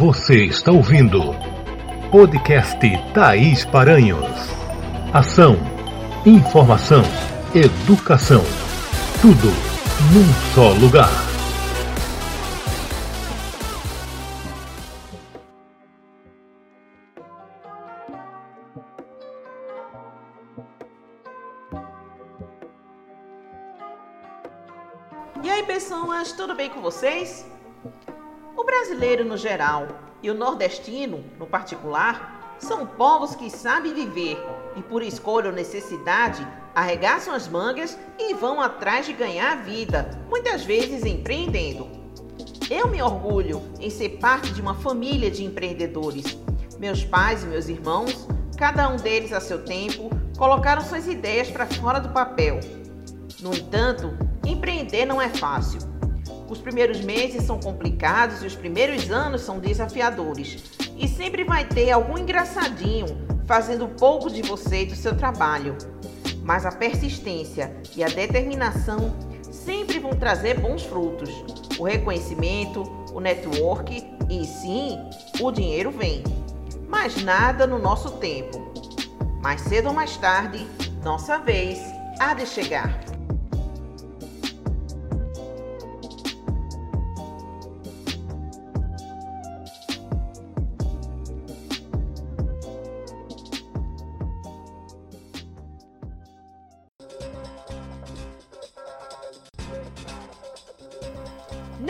Você está ouvindo podcast Thaís Paranhos. Ação, informação, educação. Tudo num só lugar. E aí, pessoas, tudo bem com vocês? Brasileiro no geral e o nordestino no particular são povos que sabem viver e, por escolha ou necessidade, arregaçam as mangas e vão atrás de ganhar a vida, muitas vezes empreendendo. Eu me orgulho em ser parte de uma família de empreendedores. Meus pais e meus irmãos, cada um deles a seu tempo, colocaram suas ideias para fora do papel. No entanto, empreender não é fácil. Os primeiros meses são complicados e os primeiros anos são desafiadores. E sempre vai ter algum engraçadinho fazendo pouco de você e do seu trabalho. Mas a persistência e a determinação sempre vão trazer bons frutos. O reconhecimento, o network e sim, o dinheiro vem. Mas nada no nosso tempo. Mais cedo ou mais tarde, nossa vez há de chegar.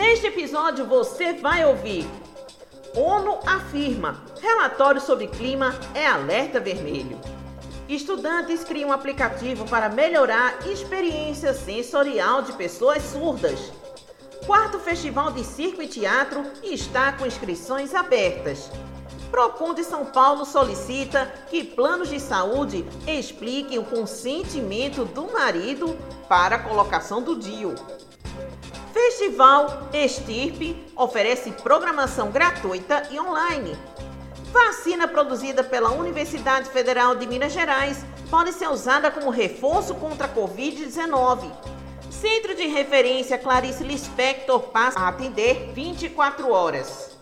Neste episódio você vai ouvir ONU afirma relatório sobre clima é alerta vermelho. Estudantes criam um aplicativo para melhorar experiência sensorial de pessoas surdas. Quarto Festival de Circo e Teatro está com inscrições abertas. Procon de São Paulo solicita que planos de saúde expliquem o consentimento do marido para a colocação do DIU. Festival Estirpe oferece programação gratuita e online. Vacina produzida pela Universidade Federal de Minas Gerais pode ser usada como reforço contra a Covid-19. Centro de Referência Clarice Lispector passa a atender 24 horas.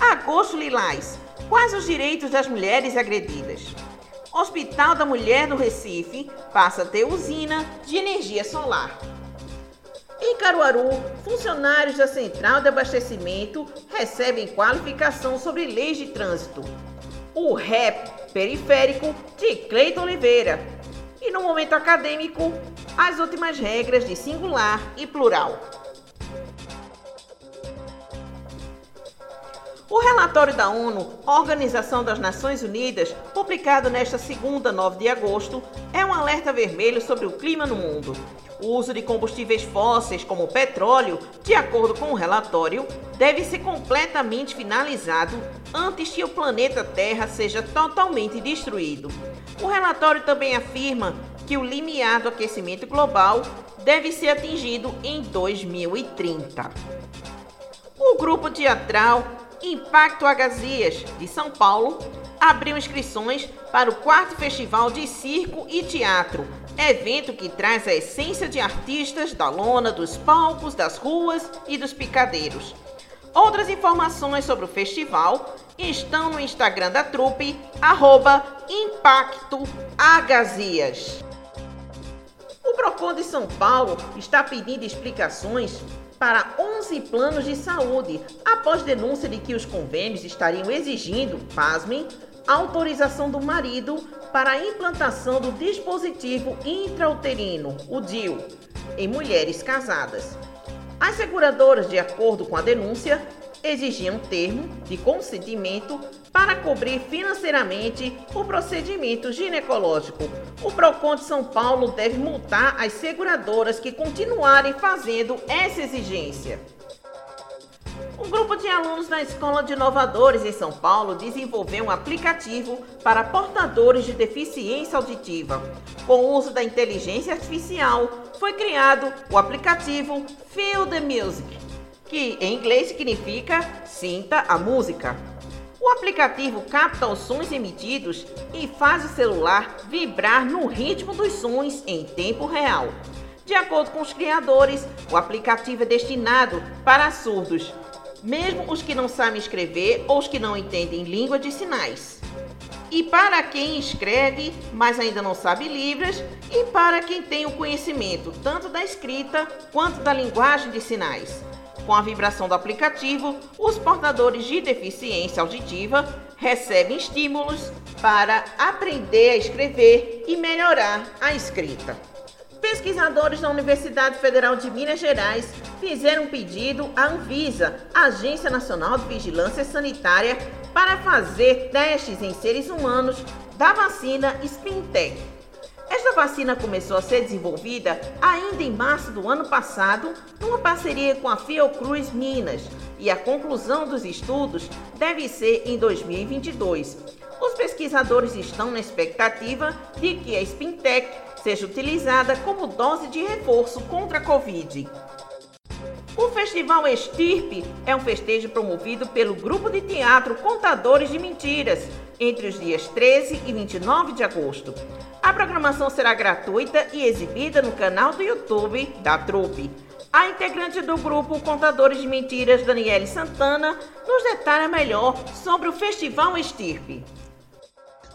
Agosto Lilás. Quais os direitos das mulheres agredidas? Hospital da Mulher do Recife passa a ter usina de energia solar. Em Caruaru, funcionários da Central de Abastecimento recebem qualificação sobre leis de trânsito. O REP periférico de Cleiton Oliveira. E no momento acadêmico, as últimas regras de singular e plural. O relatório da ONU, Organização das Nações Unidas, publicado nesta segunda, 9 de agosto, é um alerta vermelho sobre o clima no mundo. O uso de combustíveis fósseis, como o petróleo, de acordo com o relatório, deve ser completamente finalizado antes que o planeta Terra seja totalmente destruído. O relatório também afirma que o limiar do aquecimento global deve ser atingido em 2030. O grupo teatral Impacto Agazias, de São Paulo, abriu inscrições para o quarto Festival de Circo e Teatro, evento que traz a essência de artistas da lona, dos palcos, das ruas e dos picadeiros. Outras informações sobre o festival estão no Instagram da trupe, arroba Impacto Agazias. O Procon de São Paulo está pedindo explicações para 11 planos de saúde, após denúncia de que os convênios estariam exigindo, pasmem, autorização do marido para a implantação do dispositivo intrauterino, o DIU, em mulheres casadas. As seguradoras, de acordo com a denúncia, exigiam termo de consentimento para cobrir financeiramente o procedimento ginecológico. O Procon de São Paulo deve multar as seguradoras que continuarem fazendo essa exigência. Um grupo de alunos da Escola de Inovadores em São Paulo desenvolveu um aplicativo para portadores de deficiência auditiva. Com o uso da inteligência artificial, foi criado o aplicativo Feel the Music, que em inglês significa Sinta a Música. O aplicativo capta os sons emitidos e faz o celular vibrar no ritmo dos sons em tempo real. De acordo com os criadores, o aplicativo é destinado para surdos. mesmo os que não sabem escrever ou os que não entendem língua de sinais. E para quem escreve, mas ainda não sabe Libras, e para quem tem o conhecimento tanto da escrita quanto da linguagem de sinais. Com a vibração do aplicativo, os portadores de deficiência auditiva recebem estímulos para aprender a escrever e melhorar a escrita. Pesquisadores da Universidade Federal de Minas Gerais fizeram um pedido à Anvisa, Agência Nacional de Vigilância Sanitária, para fazer testes em seres humanos da vacina Spintec. Esta vacina começou a ser desenvolvida ainda em março do ano passado, numa parceria com a Fiocruz Minas, e a conclusão dos estudos deve ser em 2022. Os pesquisadores estão na expectativa de que a Spintec seja utilizada como dose de reforço contra a Covid. O Festival Estirpe é um festejo promovido pelo grupo de teatro Contadores de Mentiras entre os dias 13 e 29 de agosto. A programação será gratuita e exibida no canal do YouTube da Trupe. A integrante do grupo Contadores de Mentiras, Daniele Santana, nos detalha melhor sobre o Festival Estirpe.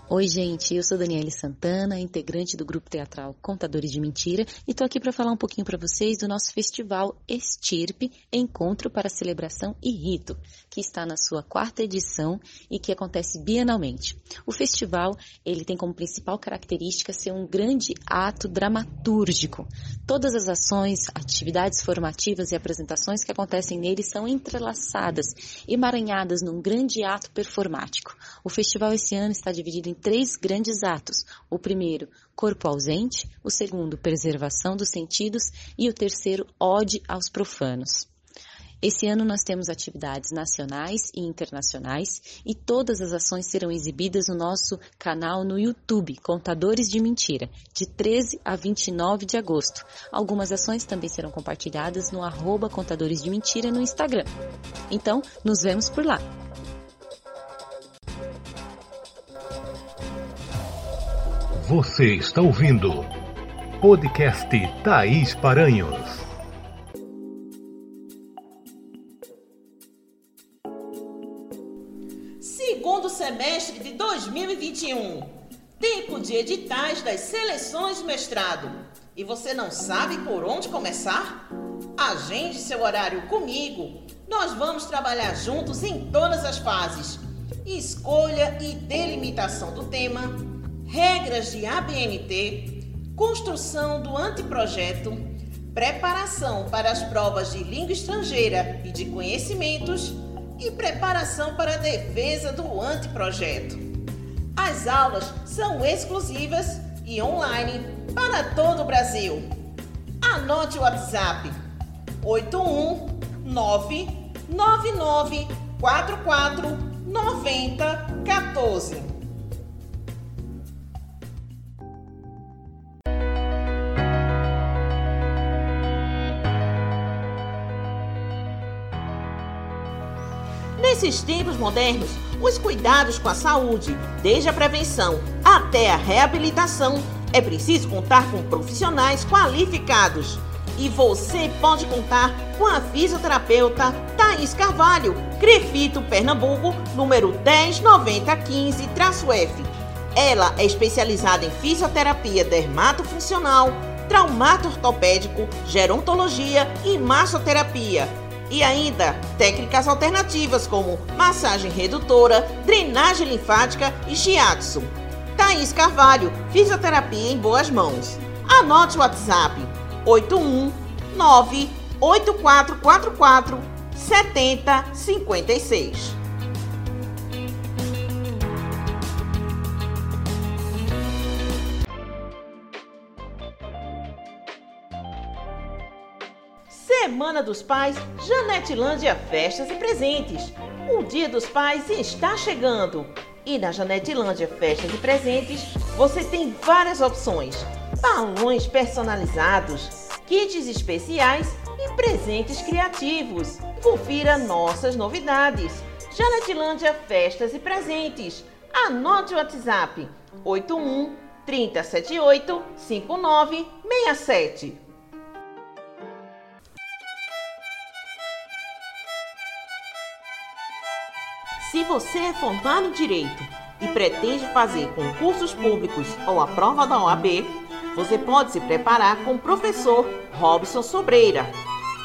Oi, gente, eu sou Daniele Santana, integrante do grupo teatral Contadores de Mentira, e tô aqui para falar um pouquinho para vocês do nosso festival Estirpe, Encontro para Celebração e Rito, que está na sua quarta edição e que acontece bienalmente. O festival, ele tem como principal característica ser um grande ato dramatúrgico. Todas as ações, atividades formativas e apresentações que acontecem nele são entrelaçadas, emaranhadas num grande ato performático. O festival esse ano está dividido em três grandes atos. O primeiro, corpo ausente, o segundo, preservação dos sentidos e o terceiro, ode aos profanos. Esse ano nós temos atividades nacionais e internacionais e todas as ações serão exibidas no nosso canal no YouTube, Contadores de Mentira, de 13 a 29 de agosto. Algumas ações também serão compartilhadas no arroba Contadores de Mentira no Instagram. Então, nos vemos por lá. Você está ouvindo podcast Thaís Paranhos. Segundo semestre de 2021. Tempo de editais das seleções de mestrado. E você não sabe por onde começar? Agende seu horário comigo. Nós vamos trabalhar juntos em todas as fases. Escolha e delimitação do tema regras de ABNT, construção do anteprojeto, preparação para as provas de língua estrangeira e de conhecimentos e preparação para a defesa do anteprojeto. As aulas são exclusivas e online para todo o Brasil. Anote o WhatsApp 819 9944 9014. Nesses tempos modernos, os cuidados com a saúde, desde a prevenção até a reabilitação, é preciso contar com profissionais qualificados. E você pode contar com a fisioterapeuta Thaís Carvalho, Crefito, Pernambuco, número 109015-F. Ela é especializada em fisioterapia dermatofuncional, traumato ortopédico, gerontologia e massoterapia e ainda técnicas alternativas como massagem redutora, drenagem linfática e shiatsu. Thaís Carvalho, fisioterapia em boas mãos. Anote o WhatsApp 819 8444 7056. Semana dos Pais, Janetilândia Festas e Presentes. O Dia dos Pais está chegando. E na Janetilândia Festas e Presentes, você tem várias opções: balões personalizados, kits especiais e presentes criativos. Confira nossas novidades. Janetilândia Festas e Presentes. Anote o WhatsApp 81 3078 5967. Se você é formado em Direito e pretende fazer concursos públicos ou a prova da OAB, você pode se preparar com o professor Robson Sobreira.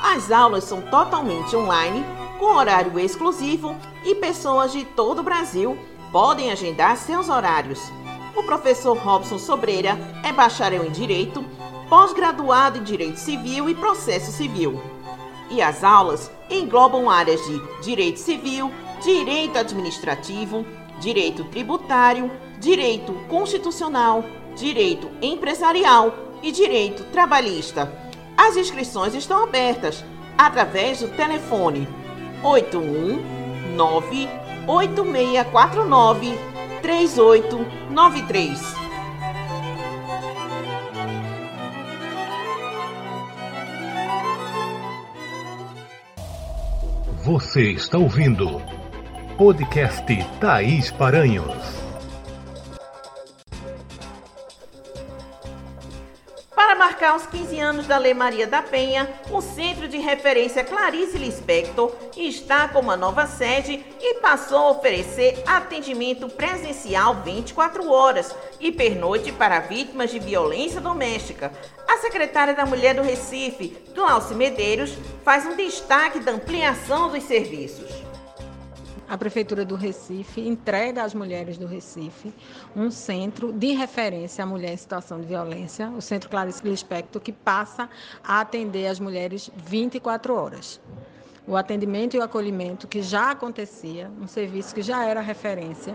As aulas são totalmente online, com horário exclusivo e pessoas de todo o Brasil podem agendar seus horários. O professor Robson Sobreira é bacharel em Direito, pós-graduado em Direito Civil e Processo Civil. E as aulas englobam áreas de Direito Civil, direito administrativo, direito tributário, direito constitucional, direito empresarial e direito trabalhista. As inscrições estão abertas através do telefone 819 8649 3893. Você está ouvindo Podcast Thaís Paranhos. Para marcar os 15 anos da Lei Maria da Penha, o Centro de Referência Clarice Lispector está com uma nova sede e passou a oferecer atendimento presencial 24 horas e pernoite para vítimas de violência doméstica. A secretária da Mulher do Recife, Glauci Medeiros, faz um destaque da ampliação dos serviços a Prefeitura do Recife entrega às mulheres do Recife um centro de referência à mulher em situação de violência, o Centro Clarice Lispector, que passa a atender as mulheres 24 horas. O atendimento e o acolhimento que já acontecia, um serviço que já era referência,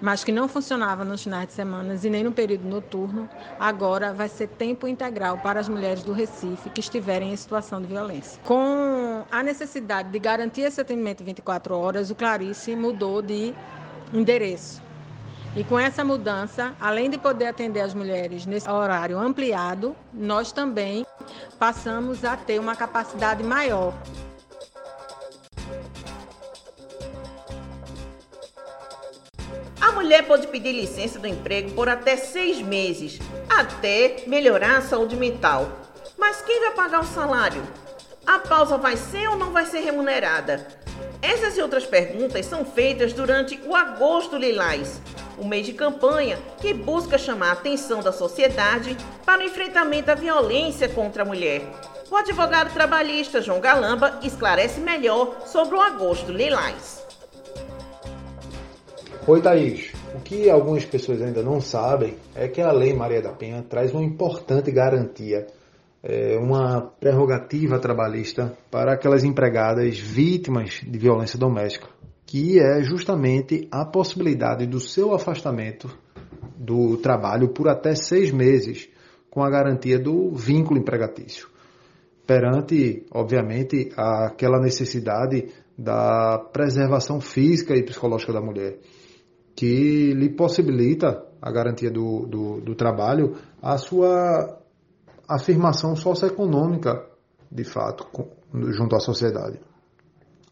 mas que não funcionava nos finais de semana e nem no período noturno, agora vai ser tempo integral para as mulheres do Recife que estiverem em situação de violência. Com a necessidade de garantir esse atendimento 24 horas, o Clarice mudou de endereço. E com essa mudança, além de poder atender as mulheres nesse horário ampliado, nós também passamos a ter uma capacidade maior mulher pode pedir licença do emprego por até seis meses, até melhorar a saúde mental. Mas quem vai pagar o salário? A pausa vai ser ou não vai ser remunerada? Essas e outras perguntas são feitas durante o Agosto Lilás, o mês de campanha que busca chamar a atenção da sociedade para o enfrentamento da violência contra a mulher. O advogado trabalhista João Galamba esclarece melhor sobre o Agosto Lilás. Oi, Thaís. O que algumas pessoas ainda não sabem é que a Lei Maria da Penha traz uma importante garantia, é, uma prerrogativa trabalhista para aquelas empregadas vítimas de violência doméstica, que é justamente a possibilidade do seu afastamento do trabalho por até seis meses, com a garantia do vínculo empregatício. Perante, obviamente, aquela necessidade da preservação física e psicológica da mulher que lhe possibilita a garantia do, do, do trabalho a sua afirmação socioeconômica, de fato, junto à sociedade.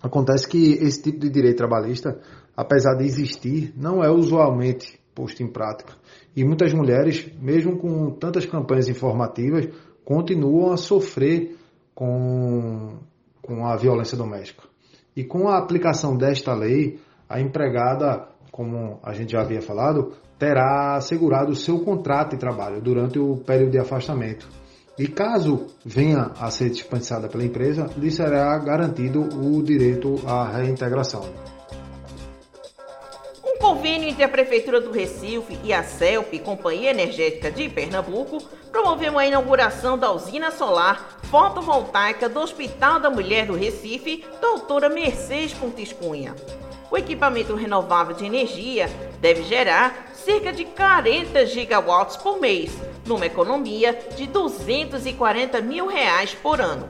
Acontece que esse tipo de direito trabalhista, apesar de existir, não é usualmente posto em prática. E muitas mulheres, mesmo com tantas campanhas informativas, continuam a sofrer com, com a violência doméstica. E com a aplicação desta lei, a empregada como a gente já havia falado, terá assegurado o seu contrato de trabalho durante o período de afastamento. E caso venha a ser dispensada pela empresa, lhe será garantido o direito à reintegração. Um convênio entre a Prefeitura do Recife e a CELP, Companhia Energética de Pernambuco, promoveu a inauguração da usina solar fotovoltaica do Hospital da Mulher do Recife, doutora Mercedes Pontes Cunha. O equipamento renovável de energia deve gerar cerca de 40 gigawatts por mês, numa economia de 240 mil reais por ano.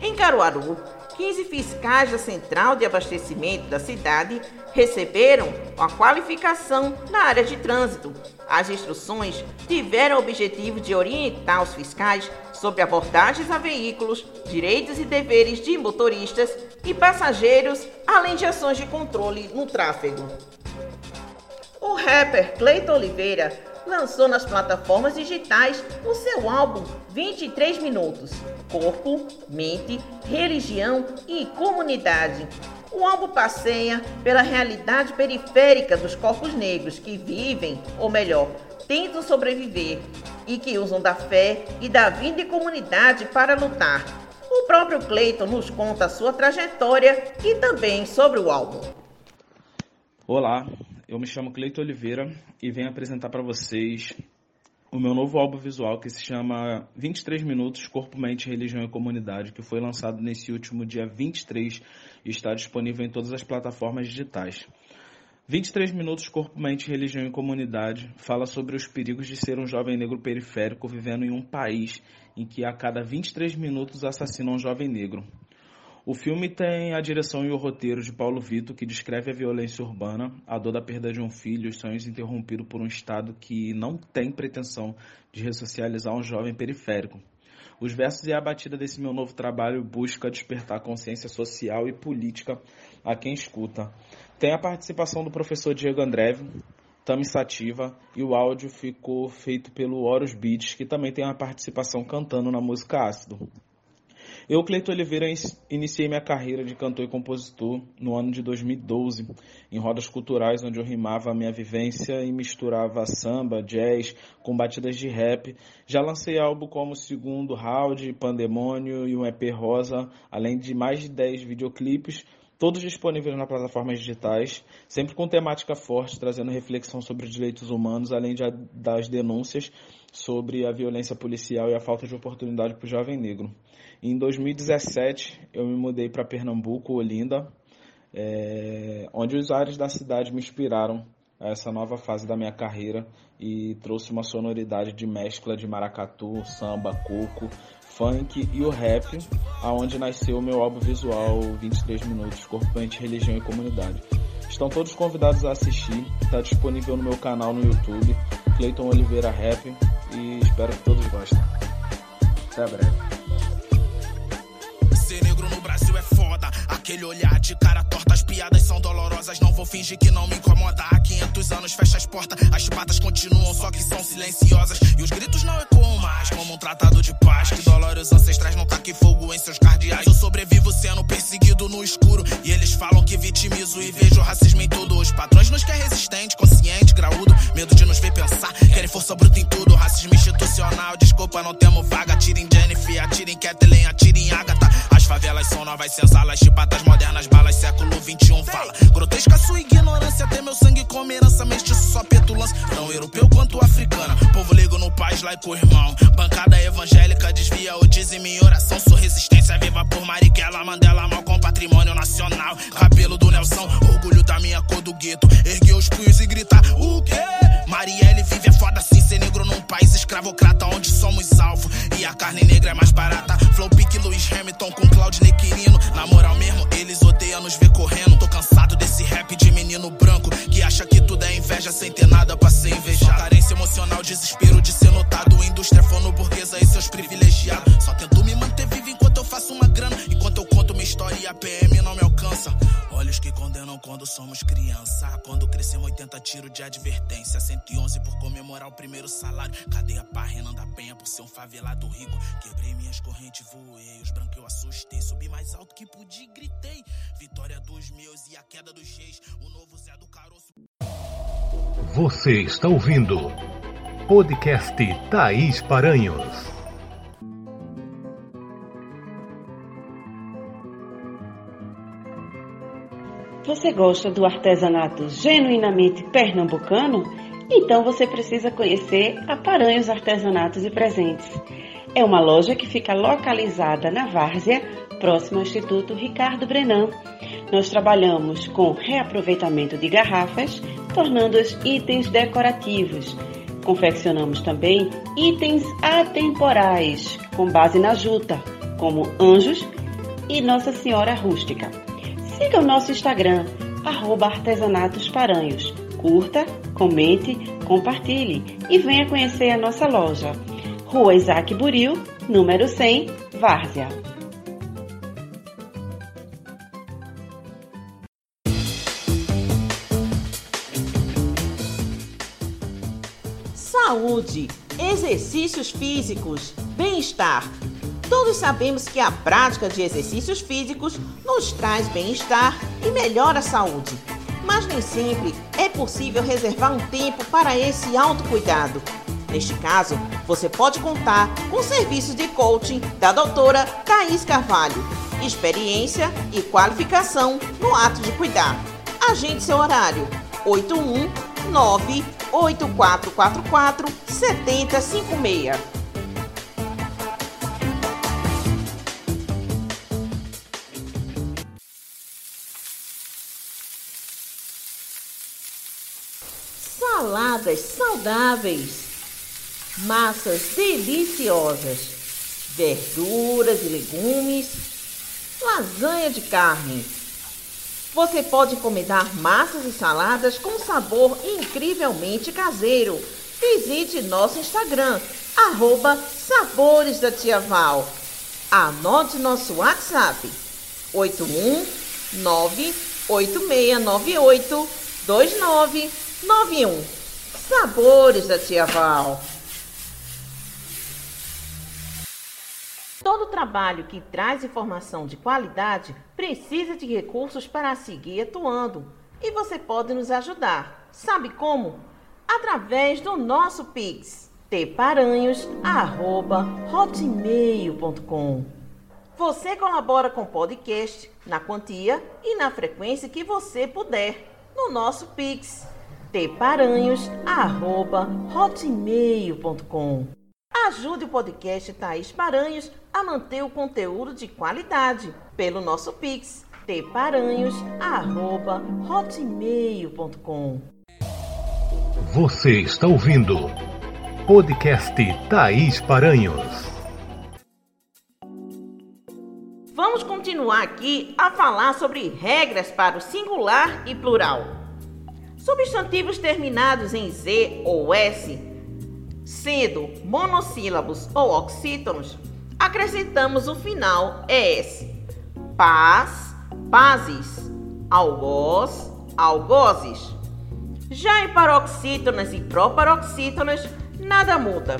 Em Caruaru, 15 fiscais da Central de Abastecimento da cidade receberam a qualificação na área de trânsito. As instruções tiveram o objetivo de orientar os fiscais sobre abordagens a veículos, direitos e deveres de motoristas e passageiros, além de ações de controle no tráfego. O rapper Cleiton Oliveira lançou nas plataformas digitais o seu álbum 23 Minutos Corpo, Mente, Religião e Comunidade. O álbum passeia pela realidade periférica dos corpos negros que vivem, ou melhor, tentam sobreviver e que usam da fé e da vida em comunidade para lutar. O próprio Cleiton nos conta a sua trajetória e também sobre o álbum. Olá, eu me chamo Cleiton Oliveira e venho apresentar para vocês o meu novo álbum visual que se chama 23 Minutos Corpo, Mente, Religião e Comunidade, que foi lançado nesse último dia 23 e está disponível em todas as plataformas digitais. 23 Minutos Corpo, Mente, Religião e Comunidade fala sobre os perigos de ser um jovem negro periférico vivendo em um país em que a cada 23 minutos assassinam um jovem negro. O filme tem a direção e o roteiro de Paulo Vitor, que descreve a violência urbana, a dor da perda de um filho, os sonhos interrompidos por um Estado que não tem pretensão de ressocializar um jovem periférico. Os versos e a batida desse meu novo trabalho busca despertar consciência social e política a quem escuta. Tem a participação do professor Diego Andreve, Tami Sativa, e o áudio ficou feito pelo Horus Beats, que também tem uma participação cantando na música Ácido. Eu, Cleito Oliveira, iniciei minha carreira de cantor e compositor no ano de 2012, em rodas culturais onde eu rimava a minha vivência e misturava samba, jazz com batidas de rap. Já lancei álbum como Segundo Round, Pandemônio e um EP Rosa, além de mais de 10 videoclipes, todos disponíveis nas plataformas digitais, sempre com temática forte, trazendo reflexão sobre os direitos humanos, além de, das denúncias sobre a violência policial e a falta de oportunidade para o jovem negro. Em 2017, eu me mudei para Pernambuco, Olinda, é, onde os ares da cidade me inspiraram a essa nova fase da minha carreira e trouxe uma sonoridade de mescla de maracatu, samba, coco, funk e o rap, aonde nasceu o meu álbum visual 23 minutos, Corpo, Mente, Religião e Comunidade. Estão todos convidados a assistir, está disponível no meu canal no YouTube, Cleiton Oliveira Rap, e espero que todos gostem. Até breve. Aquele olhar de cara torta, as piadas são dolorosas. Não vou fingir que não me incomoda. Há 500 anos fecha as portas, as patas continuam, só que são silenciosas. E os gritos não ecoam mais, como um tratado de paz. Que dolores ancestrais não taquem fogo em seus cardeais. Eu sobrevivo sendo perseguido no escuro. E eles falam que vitimizo e vejo racismo em tudo. Os padrões nos quer resistente, consciente, graúdo. Medo de nos ver pensar, querem força bruta em tudo. Racismo institucional, desculpa, não temos vaga. Atirem Jennifer, atirem Kathleen, atirem Agatha. As favelas são novas senzalas, chipatas Patas modernas, balas, século 21 fala. Grotesca sua ignorância, ter meu sangue como herança, mestiço, só petulância. Tão europeu quanto africana. Povo ligo no paz, laico, irmão. Bancada evangélica desvia o dízimo em oração. Sou resistência viva por Marighella, Mandela, mal patrimônio nacional. Cabelo do Nelson, orgulho da minha cor do gueto. Ergueu os punhos e gritar: O quê? Marielle vive é foda assim, ser negro num país escravocrata onde somos alvo. E a carne negra é mais barata. Flow Pique Lewis Hamilton com Claudinei Quirino. Na moral mesmo eles odeiam nos ver correndo. Tô cansado desse rap de menino branco que acha que tudo é inveja sem ter nada pra ser invejado. Carência emocional, desespero de ser notado. Indústria fono burguesa e seus privilegiados. História e a PM não me alcança. Olhos que condenam quando somos criança. Quando crescemos 80 tiros de advertência. 111 por comemorar o primeiro salário. Cadeia pra Renan da Penha por ser um favelado rico. Quebrei minhas correntes, voei. Os brancos eu assustei. Subi mais alto que pude e gritei. Vitória dos meus e a queda dos reis. O novo Zé do Caroço. Você está ouvindo. Podcast Thaís Paranhos. Você gosta do artesanato genuinamente pernambucano? Então você precisa conhecer a Paranhos Artesanatos e Presentes. É uma loja que fica localizada na Várzea, próximo ao Instituto Ricardo Brenan. Nós trabalhamos com reaproveitamento de garrafas, tornando-as itens decorativos. Confeccionamos também itens atemporais, com base na juta, como anjos e Nossa Senhora Rústica. Siga o nosso Instagram, arroba artesanatosparanhos. Curta, comente, compartilhe e venha conhecer a nossa loja. Rua Isaac Buril, número 100, Várzea. Saúde, exercícios físicos, bem-estar Todos sabemos que a prática de exercícios físicos nos traz bem-estar e melhora a saúde. Mas nem sempre é possível reservar um tempo para esse autocuidado. Neste caso, você pode contar com o serviço de coaching da doutora Thaís Carvalho. Experiência e qualificação no ato de cuidar. Agende seu horário. 819 8444 7056. Saladas saudáveis, massas deliciosas, verduras e legumes, lasanha de carne. Você pode encomendar massas e saladas com sabor incrivelmente caseiro. Visite nosso Instagram, arroba Sabores da Tia Val. Anote nosso WhatsApp, 819 8698 29 91. Sabores da Tia Val. Todo trabalho que traz informação de qualidade precisa de recursos para seguir atuando. E você pode nos ajudar. Sabe como? Através do nosso Pix, teparanhos.hotmail.com. Você colabora com o podcast na quantia e na frequência que você puder no nosso Pix tparanhos@hotmail.com. Ajude o podcast Thaís Paranhos a manter o conteúdo de qualidade pelo nosso Pix tparanhos@hotmail.com. Você está ouvindo podcast Thaís Paranhos. Vamos continuar aqui a falar sobre regras para o singular e plural. Substantivos terminados em Z ou S, sendo monossílabos ou oxítonos, acrescentamos o final ES. Paz, pazes, algoz, algozes. Já em paroxítonas e proparoxítonas, nada muda.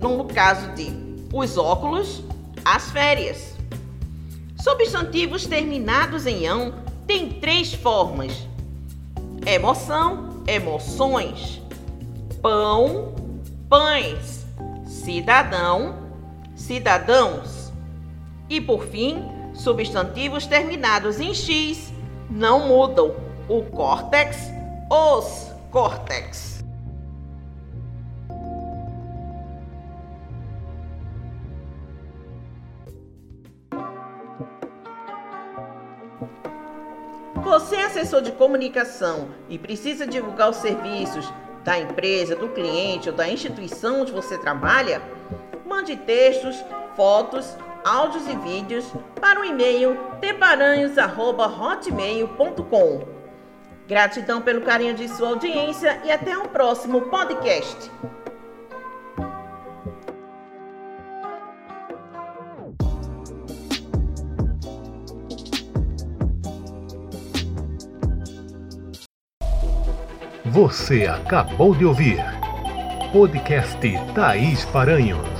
No caso de os óculos, as férias. Substantivos terminados em ão têm três formas emoção, emoções, pão, pães, cidadão, cidadãos. E por fim, substantivos terminados em X não mudam. O córtex, os córtex. Você é assessor de comunicação e precisa divulgar os serviços da empresa, do cliente ou da instituição onde você trabalha? Mande textos, fotos, áudios e vídeos para o e-mail teparanhos@hotmail.com. Gratidão pelo carinho de sua audiência e até um próximo podcast. Você acabou de ouvir podcast Thaís Paranhos.